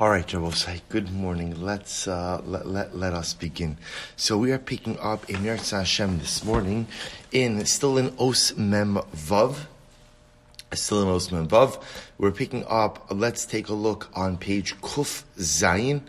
All right, Rabosai, good morning. Let's uh, let, let, let us begin. So we are picking up in Eretz Hashem this morning in still in Os Mem Vav. Still in Os Mem Vav. We're picking up. Let's take a look on page Kuf Zayin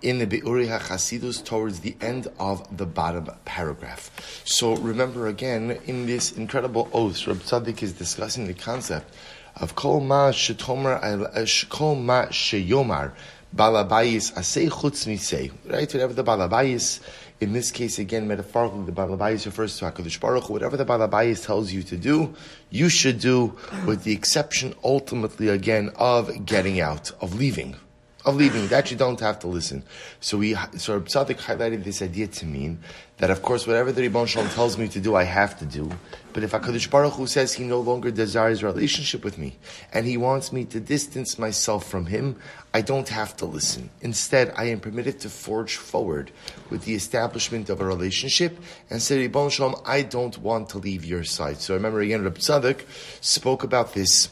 in the Be'uri HaChasidus towards the end of the bottom paragraph. So remember again, in this incredible oath, Rab Tzadok is discussing the concept of Kol Ma Shetomer, uh, Kol Ma Sheyomar, Balabayis Asay Chutz Misay. Right? Whatever the Balabayis, in this case again, metaphorically, the Balabayis refers to HaKadosh Baruch Whatever the Balabayis tells you to do, you should do, with the exception ultimately again of getting out, of leaving of leaving that you don't have to listen. So we, so Tzaddik highlighted this idea to mean that of course whatever the Ribbon Shalom tells me to do, I have to do. But if HaKadosh Baruch Hu says he no longer desires a relationship with me, and he wants me to distance myself from him, I don't have to listen. Instead, I am permitted to forge forward with the establishment of a relationship and say, Ribbon Shalom, I don't want to leave your side. So I remember again, Reb Tzadok spoke about this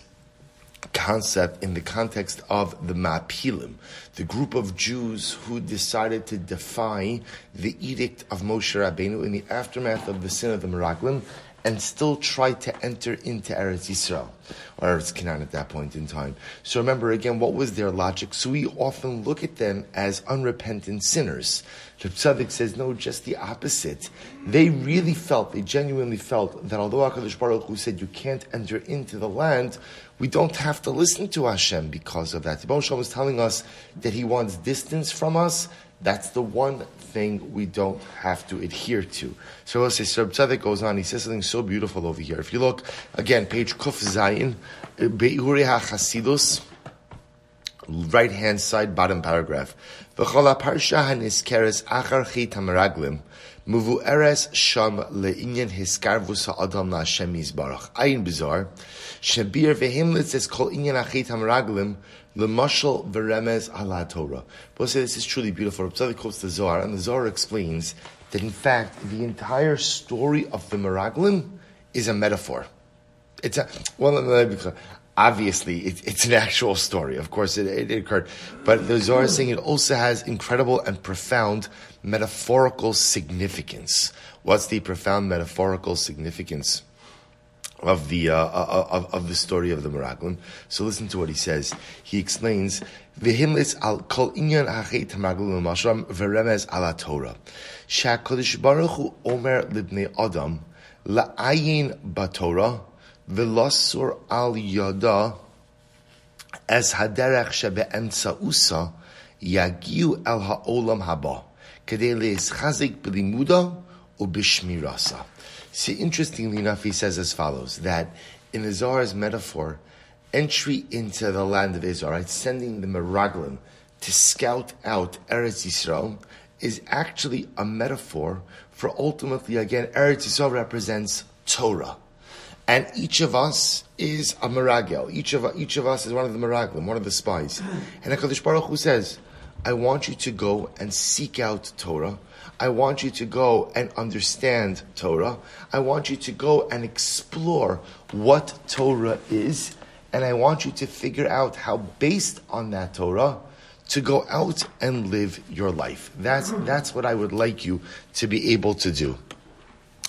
concept in the context of the Ma'apilim, the group of Jews who decided to defy the edict of Moshe Rabbeinu in the aftermath of the sin of the Meraglim and still tried to enter into Eretz Yisrael, or Eretz Canaan at that point in time. So remember again, what was their logic? So we often look at them as unrepentant sinners. The Tzaddik says, no, just the opposite. They really felt, they genuinely felt that although HaKadosh Baruch Hu said you can't enter into the land, we don't have to listen to Hashem because of that. The Shalom is telling us that he wants distance from us. That's the one thing we don't have to adhere to. So let's say Sir Tzaddik goes on, he says something so beautiful over here. If you look, again, page Kuf Zayin, Be'uri HaChasidus, right hand side, bottom paragraph. V'chol parsha haniskeres achar chit hameraglim, muvu eres sham le'inyan hiskarvus ha'adam la'Hashem yizbarach. Ayin bizarre. Shabir v'himlitz is kol inyan achit hameraglim, Lemashal v'remez ala Torah. But say this is truly beautiful. Rabbi quotes the Zohar, and the Zohar explains that in fact the entire story of the Meraglim is a metaphor. It's a well, obviously it, it's an actual story. Of course, it, it, occurred, but the Zohar is saying it also has incredible and profound metaphorical significance. What's the profound metaphorical significance? Of the uh, uh, of, of the story of the Meraglim. So listen to what he says. He explains v'himlis al kol inyan hachet Meraglim mashram v'remez ala Torah. Sha'kodesh Baruch Hu omer libnei Adam la'ayin batorah Velasur al yada as haderech shebe'emtza usa yagiu el ha'olam haba kedei le'eschazik b'limuda u'bishmirasa. See, interestingly enough, he says as follows, that in the Zohar's metaphor, entry into the land of Israel, right, sending the Meraglim to scout out Eretz Yisrael, is actually a metaphor for ultimately, again, Eretz Yisrael represents Torah. And each of us is a Meragel. Each of, each of us is one of the Meraglim, one of the spies. And HaKadosh Baruch Hu says, I want you to go and seek out Torah. I want you to go and understand Torah. I want you to go and explore what Torah is. And I want you to figure out how, based on that Torah, to go out and live your life. That's, that's what I would like you to be able to do.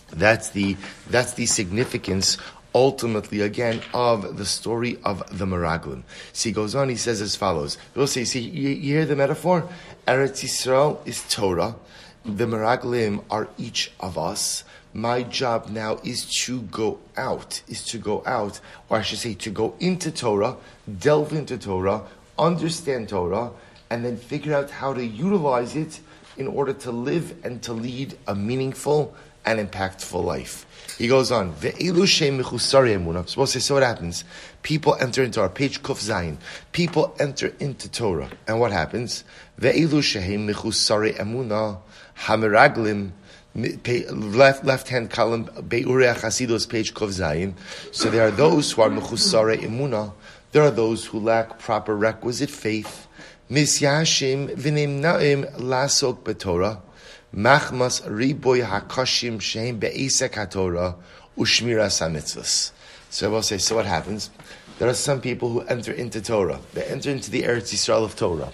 That's the, that's the significance ultimately again of the story of the Meraglim. See, he goes on, he says as follows. We'll say, see, you, you hear the metaphor? Eretz Yisrael is Torah. The Meraglim are each of us. My job now is to go out, is to go out, or I should say to go into Torah, delve into Torah, understand Torah, and then figure out how to utilize it in order to live and to lead a meaningful and impactful life. He goes on, so what happens? People enter into our page Kuf Zayin. People enter into Torah. And what happens? Hameraglim left left hand column Be'uri HaChasidus page Kuf Zayin. So there are those who are mechusare emunah. There are those who lack proper requisite faith. Misyashim v'nimnaim lasok betorah machmas riboy hakashim sheim be'esek haTorah ushmira samitzvus. So I will say, so what happens? There are some people who enter into Torah. They enter into the Eretz Yisrael of Torah.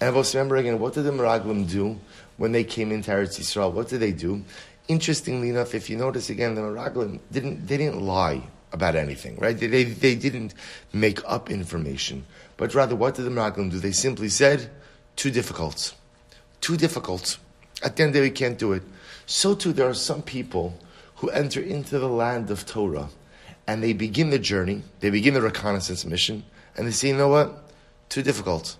And also remember again, what did the Meraglim do when they came into Eretz Yisrael? What did they do? Interestingly enough, if you notice again, the Meraglim didn't, they didn't lie about anything, right? They, they, they didn't make up information. But rather, what did the Meraglim do? They simply said, too difficult. Too difficult. At the end of the day, we can't do it. So too, there are some people who enter into the land of Torah and they begin the journey, they begin the reconnaissance mission, and they say, you know what? Too difficult.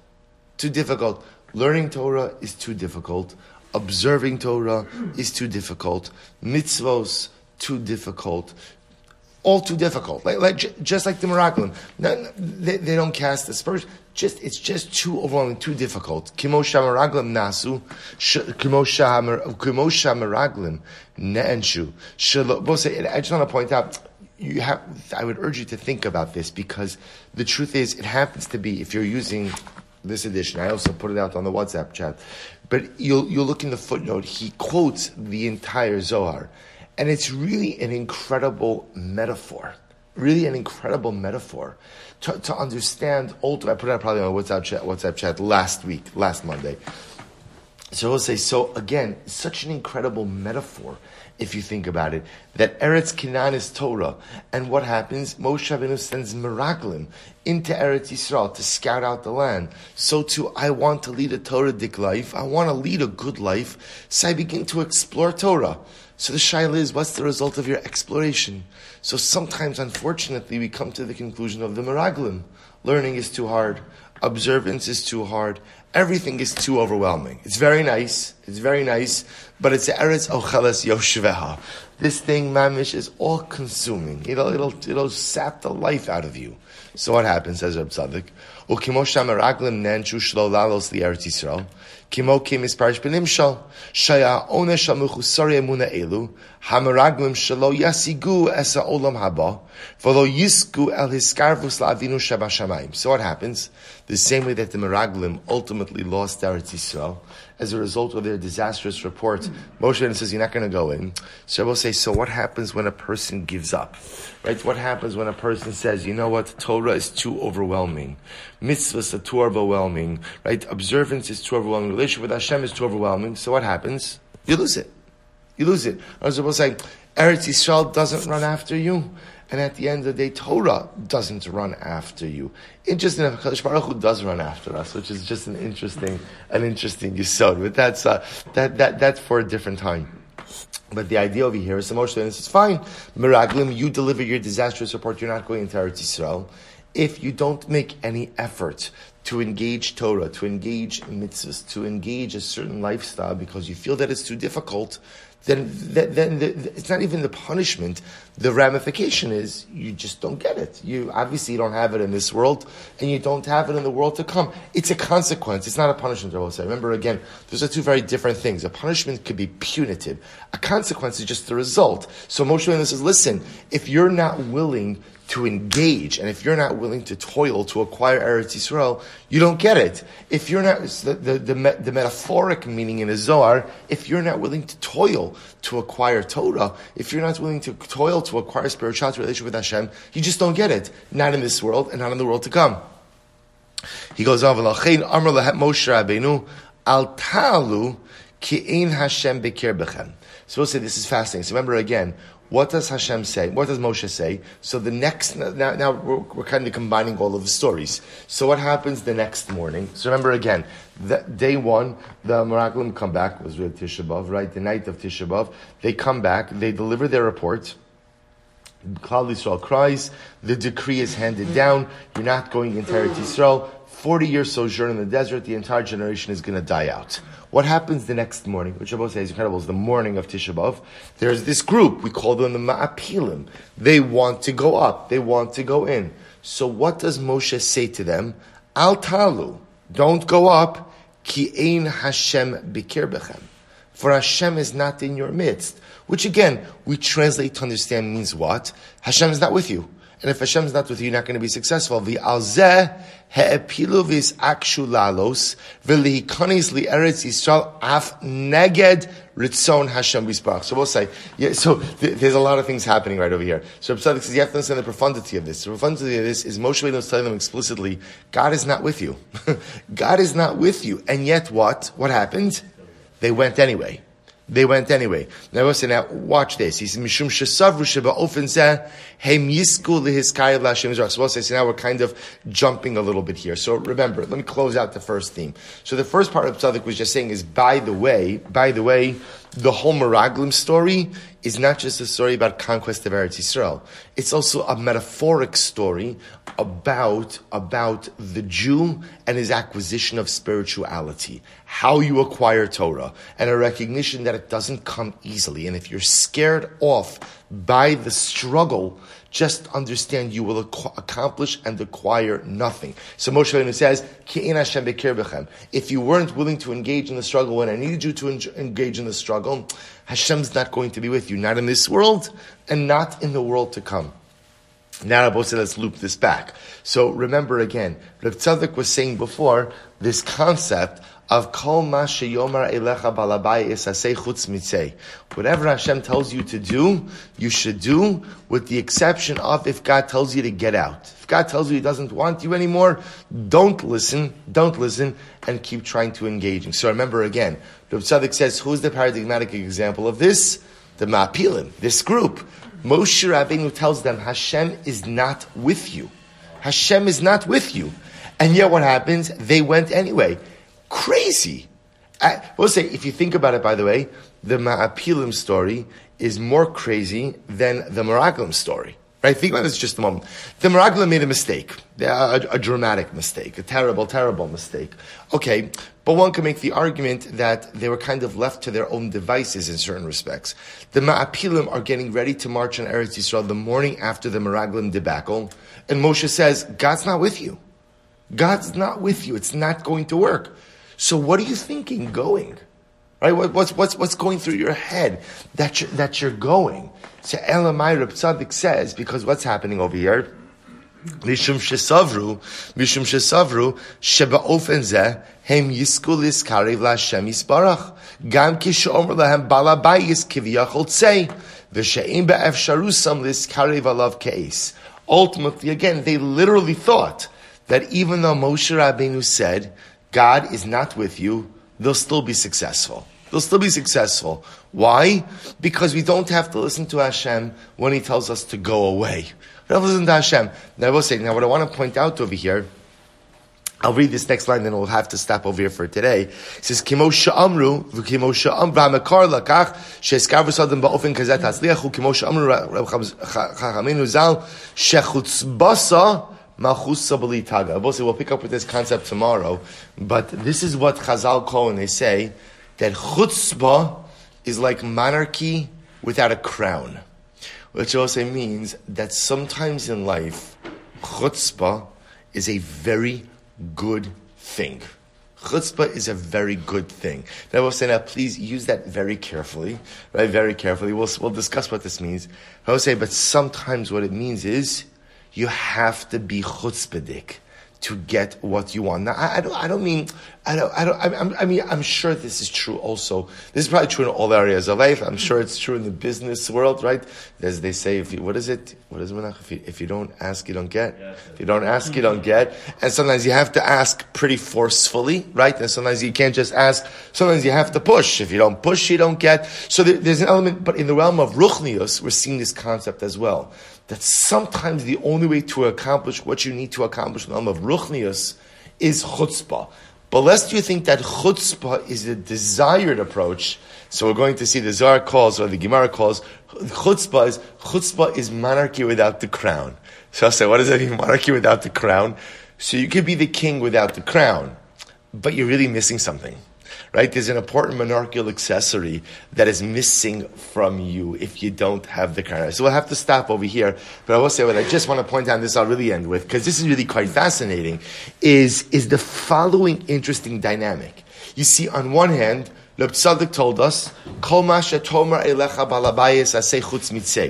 Too difficult. Learning Torah is too difficult. Observing Torah is too difficult. Mitzvos, too difficult. All too difficult. Like, like just like the Meraglim. they, they, don't cast aspersion. Just, it's just too overwhelming, too difficult. Kimo shamaraglim nasu, kimo shamaraglim ne'enshu. I just want to point out, you have, I would urge you to think about this because the truth is, it happens to be, if you're using this edition, I also put it out on the WhatsApp chat, but you'll, you'll look in the footnote, he quotes the entire Zohar. And it's really an incredible metaphor. Really an incredible metaphor to, to understand. I put out probably on WhatsApp chat, WhatsApp chat last week, last Monday. So we'll say, so again, such an incredible metaphor if you think about it, that Eretz Canaan is Torah. And what happens? Moshe Rabbeinu sends Meraglim into Eretz Yisrael to scout out the land. So too, I want to lead a Torah-dik life. I want to lead a good life. So I begin to explore Torah. So the shaila is, what's the result of your exploration? So sometimes, unfortunately, we come to the conclusion of the Meraglim. Learning is too hard. Observance is too hard. Everything is too overwhelming. It's very nice. It's very nice, but it's Eretz Ocheles Yoshveha. This thing, mamish, is all consuming. It'll, it'll, it'll sap the life out of you. So what happens, says Reb Yisrael. Kimo kim is parish benimshal. Shaya one shamuchu sari emuna elu. Hamaraglim shalo yasigu esa olam haba. V'lo yisku el hiskarvus la'avinu shabashamayim. So what happens? The same way that the Meraglim ultimately lost Eretz Yisrael as a result of their disastrous report. Moshe says, you're not going to go in. So I will say, so what happens when a person gives up? Right? What happens when a person says, you know what? Torah is too overwhelming. Mitzvahs are too overwhelming. Right? Observance is too overwhelming. Relationship with Hashem is too overwhelming. So what happens? You lose it. You lose it. I was supposed to say, Eretz Yisrael doesn't run after you. And at the end of the day, Torah doesn't run after you. Interesting enough, Kadosh Baruch Hu does run after us, which is just an interesting, an interesting yisod. But that's, uh, that, that, that's for a different time. But the idea over here is emotional, and it's fine. Meraglim, you deliver your disastrous report, you're not going into Eretz Yisrael. If you don't make any effort to engage Torah, to engage mitzvahs, to engage a certain lifestyle because you feel that it's too difficult, then, then, then the, it's not even the punishment. The ramification is you just don't get it. You obviously don't have it in this world, and you don't have it in the world to come. It's a consequence. It's not a punishment. I will say. Remember again, those are two very different things. A punishment could be punitive. A consequence is just the result. So Moshe says, listen, if you're not willing to engage, and if you're not willing to toil to acquire Eretz Yisrael, you don't get it. If you're not, the, the, the, the, metaphoric meaning in a Zohar, if you're not willing to toil to acquire Torah, if you're not willing to toil to acquire spirituality relationship with Hashem, you just don't get it. Not in this world, and not in the world to come. He goes on, Moshe Rabbeinu, al ta'alu ki ein Hashem bekir. So we'll say this is fascinating. So remember again, what does Hashem say? What does Moshe say? So the next, now, now we're, we're, kind of combining all of the stories. So what happens the next morning? So remember again, the, day one, the Meraglim come back, was with Tisha B'Av, right? The night of Tisha B'Av. They come back, they deliver their report. Klal Yisrael cries, the decree is handed down, you're not going into Eretz Yisrael. 40 years sojourn in the desert, the entire generation is going to die out. What happens the next morning, which Shabbos says is incredible, is the morning of Tisha B'Av. There's this group, we call them the Ma'apilim. They want to go up, they want to go in. So what does Moshe say to them? Al talu, don't go up, ki ein Hashem bikir bechem. For Hashem is not in your midst. Which again, we translate to understand means what? Hashem is not with you. And if Hashem's not with you, you're not going to be successful. The alzeh he'epilu vis akshu lalos v'lihikonis li eretz Yisrael af neged ritzon Hashem bisparach. So we'll say, yeah, so th- there's a lot of things happening right over here. So Tzaddik says you have to understand the profundity of this. The profundity of this is Moshe Rabbeinu is telling them explicitly, God is not with you. God is not with you. And yet what? What happened? They went anyway. They went anyway. Now, listen, now watch this. He says, Mishum shesavru sheba ofen zeh, heim yisku lihiskayim l'Hashem. So we'll say, so now we're kind of jumping a little bit here. So remember, let me close out the first theme. So the first part of Tzaddik was just saying is, by the way, by the way, the whole Meraglim story is not just a story about conquest of Eretz Yisrael. It's also a metaphoric story about, about the Jew and his acquisition of spirituality, how you acquire Torah, and a recognition that it doesn't come easily. And if you're scared off by the struggle, just understand you will ac- accomplish and acquire nothing. So Moshe Rabbeinu says, "Ki'in Hashem bekir bechem." If you weren't willing to engage in the struggle when I needed you to en- engage in the struggle, Hashem's not going to be with you, not in this world and not in the world to come. Now Rabbi said, let's loop this back. So remember again, Reb Tzadok was saying before this concept of kol ma sheyomar elecha balabai esasei chutz mitzei. Whatever Hashem tells you to do, you should do, with the exception of if God tells you to get out. If God tells you He doesn't want you anymore, don't listen, don't listen, and keep trying to engage. So remember again, Reb Tzadok says, who's the paradigmatic example of this? The Ma'apilim, this group. Moshe Rabbeinu tells them, Hashem is not with you. Hashem is not with you. And yet what happens? They went anyway. Crazy. I will say, if you think about it, by the way, the Ma'apilim story is more crazy than the Meraglim story. Right? Think about this just a moment. The Meraglim made a mistake. A, a, dramatic mistake. A terrible, terrible mistake. Okay, but one can make the argument that they were kind of left to their own devices in certain respects. The Ma'apilim are getting ready to march on Eretz Yisrael the morning after the Meraglim debacle, and Moshe says, God's not with you. God's not with you. It's not going to work. So what are you thinking going? Right? What, what's, what's, what's going through your head that you're, that you're going? So Elamai Reb Tzadok says, because what's happening over here? Mishum shesavru, mishum shesavru, sheba ofen zeh, hem yisku liskarev laHashem yisbarach. Gam ki she'omer lahem balabayis kiviyachol tzei, v'she'im be'efsharusam liskarev alav keis. Ultimately, again, they literally thought that even though Moshe Rabbeinu said, God is not with you, they'll still be successful. They'll still be successful. Why? Because we don't have to listen to Hashem when He tells us to go away. We to listen to Hashem. Now, I will say, now what I want to point out over here, I'll read this next line, then we'll have to stop over here for today. It says, "Kimo sha'amru v'kimo sha'am v'hamakar lakach she'eskav v'sadam ba'ofen kazet hatzliach u'kimo sha'amru chachaminu zal shechutzbasa malchus sabali taga." We'll say we'll pick up with this concept tomorrow, but this is what Chazal call when they say that chutzpah is like monarchy without a crown, which also means that sometimes in life, chutzpah is a very good thing. Chutzpah is a very good thing. Now we'll say now, please use that very carefully, right? Very carefully. We'll, we'll discuss what this means. I will say, but sometimes what it means is you have to be chutzpahdik to get what you want. Now, I, I, don't, I don't mean, I don't, I don't, I, I, mean, I'm sure this is true also. This is probably true in all areas of life. I'm sure it's true in the business world, right? As they say, if you, what is it? What is it? If you, if you don't ask, you don't get. If you don't ask, you don't get. And sometimes you have to ask pretty forcefully, right? And sometimes you can't just ask. Sometimes you have to push. If you don't push, you don't get. So there, there's an element, but in the realm of ruchnius, we're seeing this concept as well that sometimes the only way to accomplish what you need to accomplish in the realm of ruchnius is chutzpah. But lest you think that chutzpah is a desired approach, so we're going to see the Zohar calls or the Gemara calls chutzpah is chutzpah is monarchy without the crown. So I'll say, what does that mean, monarchy without the crown? So you could be the king without the crown, but you're really missing something right? There's an important monarchical accessory that is missing from you if you don't have the crown. So we'll have to stop over here. But I will say what I just want to point out, this I'll really end with, because this is really quite fascinating, is, is the following interesting dynamic. You see, on one hand, Reb told us, Kol chutz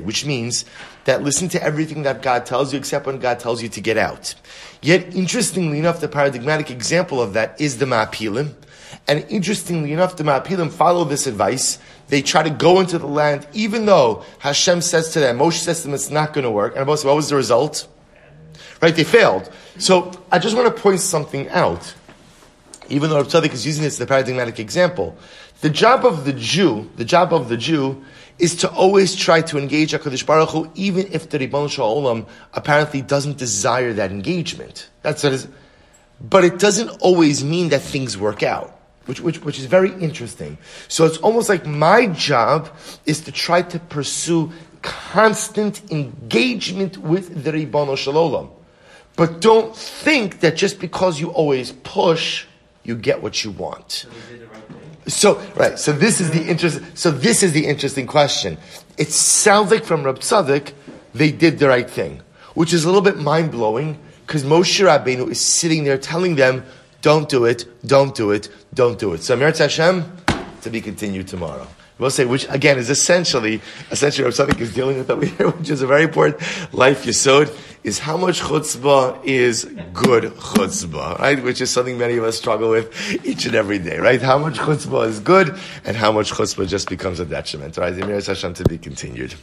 which means that listen to everything that God tells you except when God tells you to get out. Yet, interestingly enough, the paradigmatic example of that is the Ma'apilim. And interestingly enough, the Ma'apilim follow this advice. They try to go into the land, even though Hashem says to them, Moshe says to them, it's not going to work. And what was the result? Right? They failed. So, I just want to point something out. Even though Rav is using this as a paradigmatic example, the job of the Jew, the job of the Jew is to always try to engage HaKadosh Baruch Hu, even if the Ribbon Shalom apparently doesn't desire that engagement. That's what it is. But it doesn't always mean that things work out. Which, which, which is very interesting. So it's almost like my job is to try to pursue constant engagement with the Ribbon Shalom. But don't think that just because you always push, you get what you want. So right, so this is the interest. So this is the interesting question. It sounds like from Rab Tzadok, they did the right thing, which is a little bit mind blowing because Moshe Rabbeinu is sitting there telling them, "Don't do it, don't do it, don't do it." So Meretz Hashem to be continued tomorrow. We'll say, which again is essentially, essentially Rav Tzadok is dealing with over here, which is a very important life yisod, is how much chutzpah is good chutzpah, right? Which is something many of us struggle with each and every day, right? How much chutzpah is good and how much chutzpah just becomes a detriment, right? The Hashem to be continued.